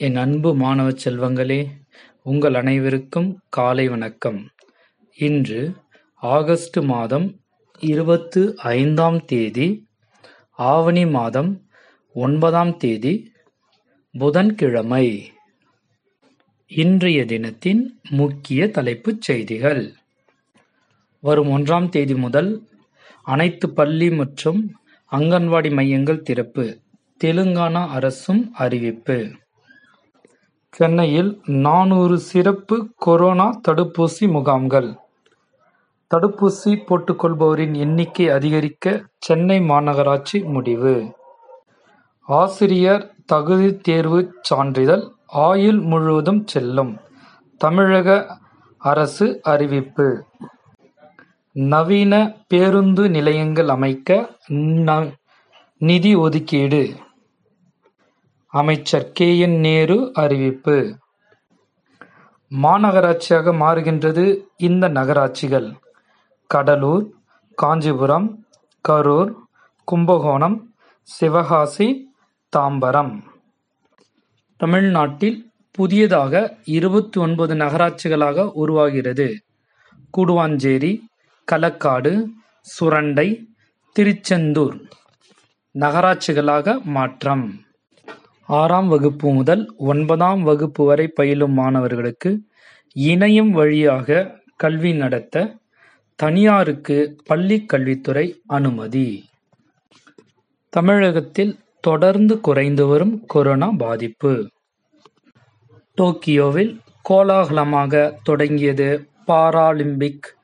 என் அன்பு மாணவ செல்வங்களே, உங்கள் அனைவருக்கும் காலை வணக்கம். இன்று ஆகஸ்ட் மாதம் இருபத்து ஐந்தாம் தேதி ஆவணி மாதம் ஒன்பதாம் தேதி புதன்கிழமை. இன்றைய தினத்தின் முக்கிய தலைப்புச் செய்திகள் வரும் ஒன்றாம் தேதி முதல் அனைத்து பள்ளி மற்றும் அங்கன்வாடி மையங்கள் திறப்பு தெலுங்கானா அரசும் அறிவிப்பு சென்னையில் நானூறு சிறப்பு கொரோனா தடுப்பூசி முகாம்கள். தடுப்பூசி போட்டுக்கொள்பவரின் எண்ணிக்கை அதிகரிக்க சென்னை மாநகராட்சி முடிவு. ஆசிரியர் தகுதி தேர்வுச் சான்றிதழ் ஆயுள் முழுவதும் செல்லும். தமிழக அரசு அறிவிப்பு. நவீன பேருந்து நிலையங்கள் அமைக்க நிதி ஒதுக்கீடு. அமைச்சர் கே. என். நேரு அறிவிப்பு. மாநகராட்சியாக மாறுகின்றது இந்த நகராட்சிகள். கடலூர் காஞ்சிபுரம் கரூர் கும்பகோணம் சிவகாசி தாம்பரம். தமிழ்நாட்டில் புதியதாக இருபத்தி ஒன்பது நகராட்சிகளாக உருவாகிறது. கூடுவாஞ்சேரி களக்காடு சுரண்டை திருச்செந்தூர். நகராட்சிகளாக மாற்றம். ஆறாம் வகுப்பு முதல் ஒன்பதாம் வகுப்பு வரை பயிலும் மாணவர்களுக்கு இணையம் வழியாக கல்வி நடத்த தனியாருக்கு பள்ளிக் கல்வித்துறை அனுமதி. தமிழகத்தில் தொடர்ந்து குறைந்து வரும் கொரோனா பாதிப்பு. டோக்கியோவில் கோலாகலமாக தொடங்கியது பாராலிம்பிக்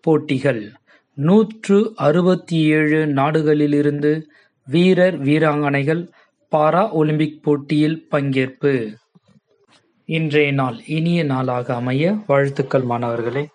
போட்டிகள். நூற்று அறுபத்தி ஏழு நாடுகளிலிருந்து வீரர் வீராங்கனைகள் பாரா ஒலிம்பிக் போட்டியில் பங்கேற்பு. இன்றைய நாள் இனிய நாளாக அமைய வாழ்த்துக்கள் மாணவர்களே.